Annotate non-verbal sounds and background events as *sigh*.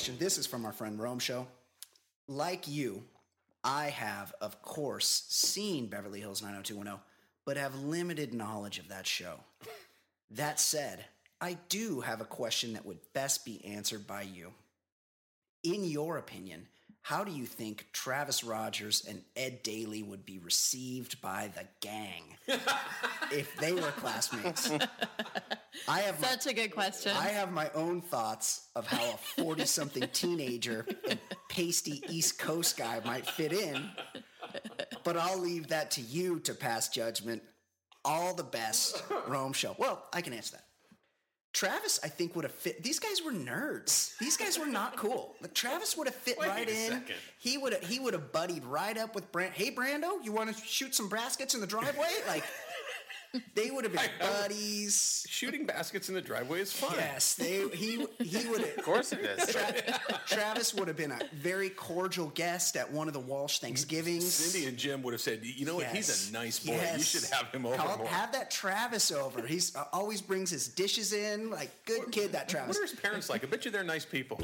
question. This is from our friend Rome Show. Like you, I have, of course, seen Beverly Hills 90210, but have limited knowledge of that show. That said, I do have a question that would best be answered by you. In your opinion, how do you think Travis Rogers and Ed Daly would be received by the gang *laughs* if they were classmates? I have Such a good question. I have my own thoughts of how a 40 something *laughs* teenager and pasty East Coast guy might fit in, but I'll leave that to you to pass judgment. All the best, Rome Show. Well, I can answer that. Travis, I think, would have fit. These guys were nerds. These guys were not cool. Like, Travis would have fit Wait right in. second. He would have. He would have buddied right up with Brand. Hey, Brando, you want to shoot some baskets in the driveway? Like, they would have been *laughs* buddies. Shooting baskets in the driveway is fun. Yes, they. He he *laughs* would. Of course it is. Travis would have been a very cordial guest at one of the Walsh Thanksgivings. Cindy and Jim would have said, "You know what? He's a nice boy. You should have him over Call- more." Have that Travis over. He's uh, always brings his dishes in. Like good kid, that Travis. what are his parents like? I bet you they're nice people.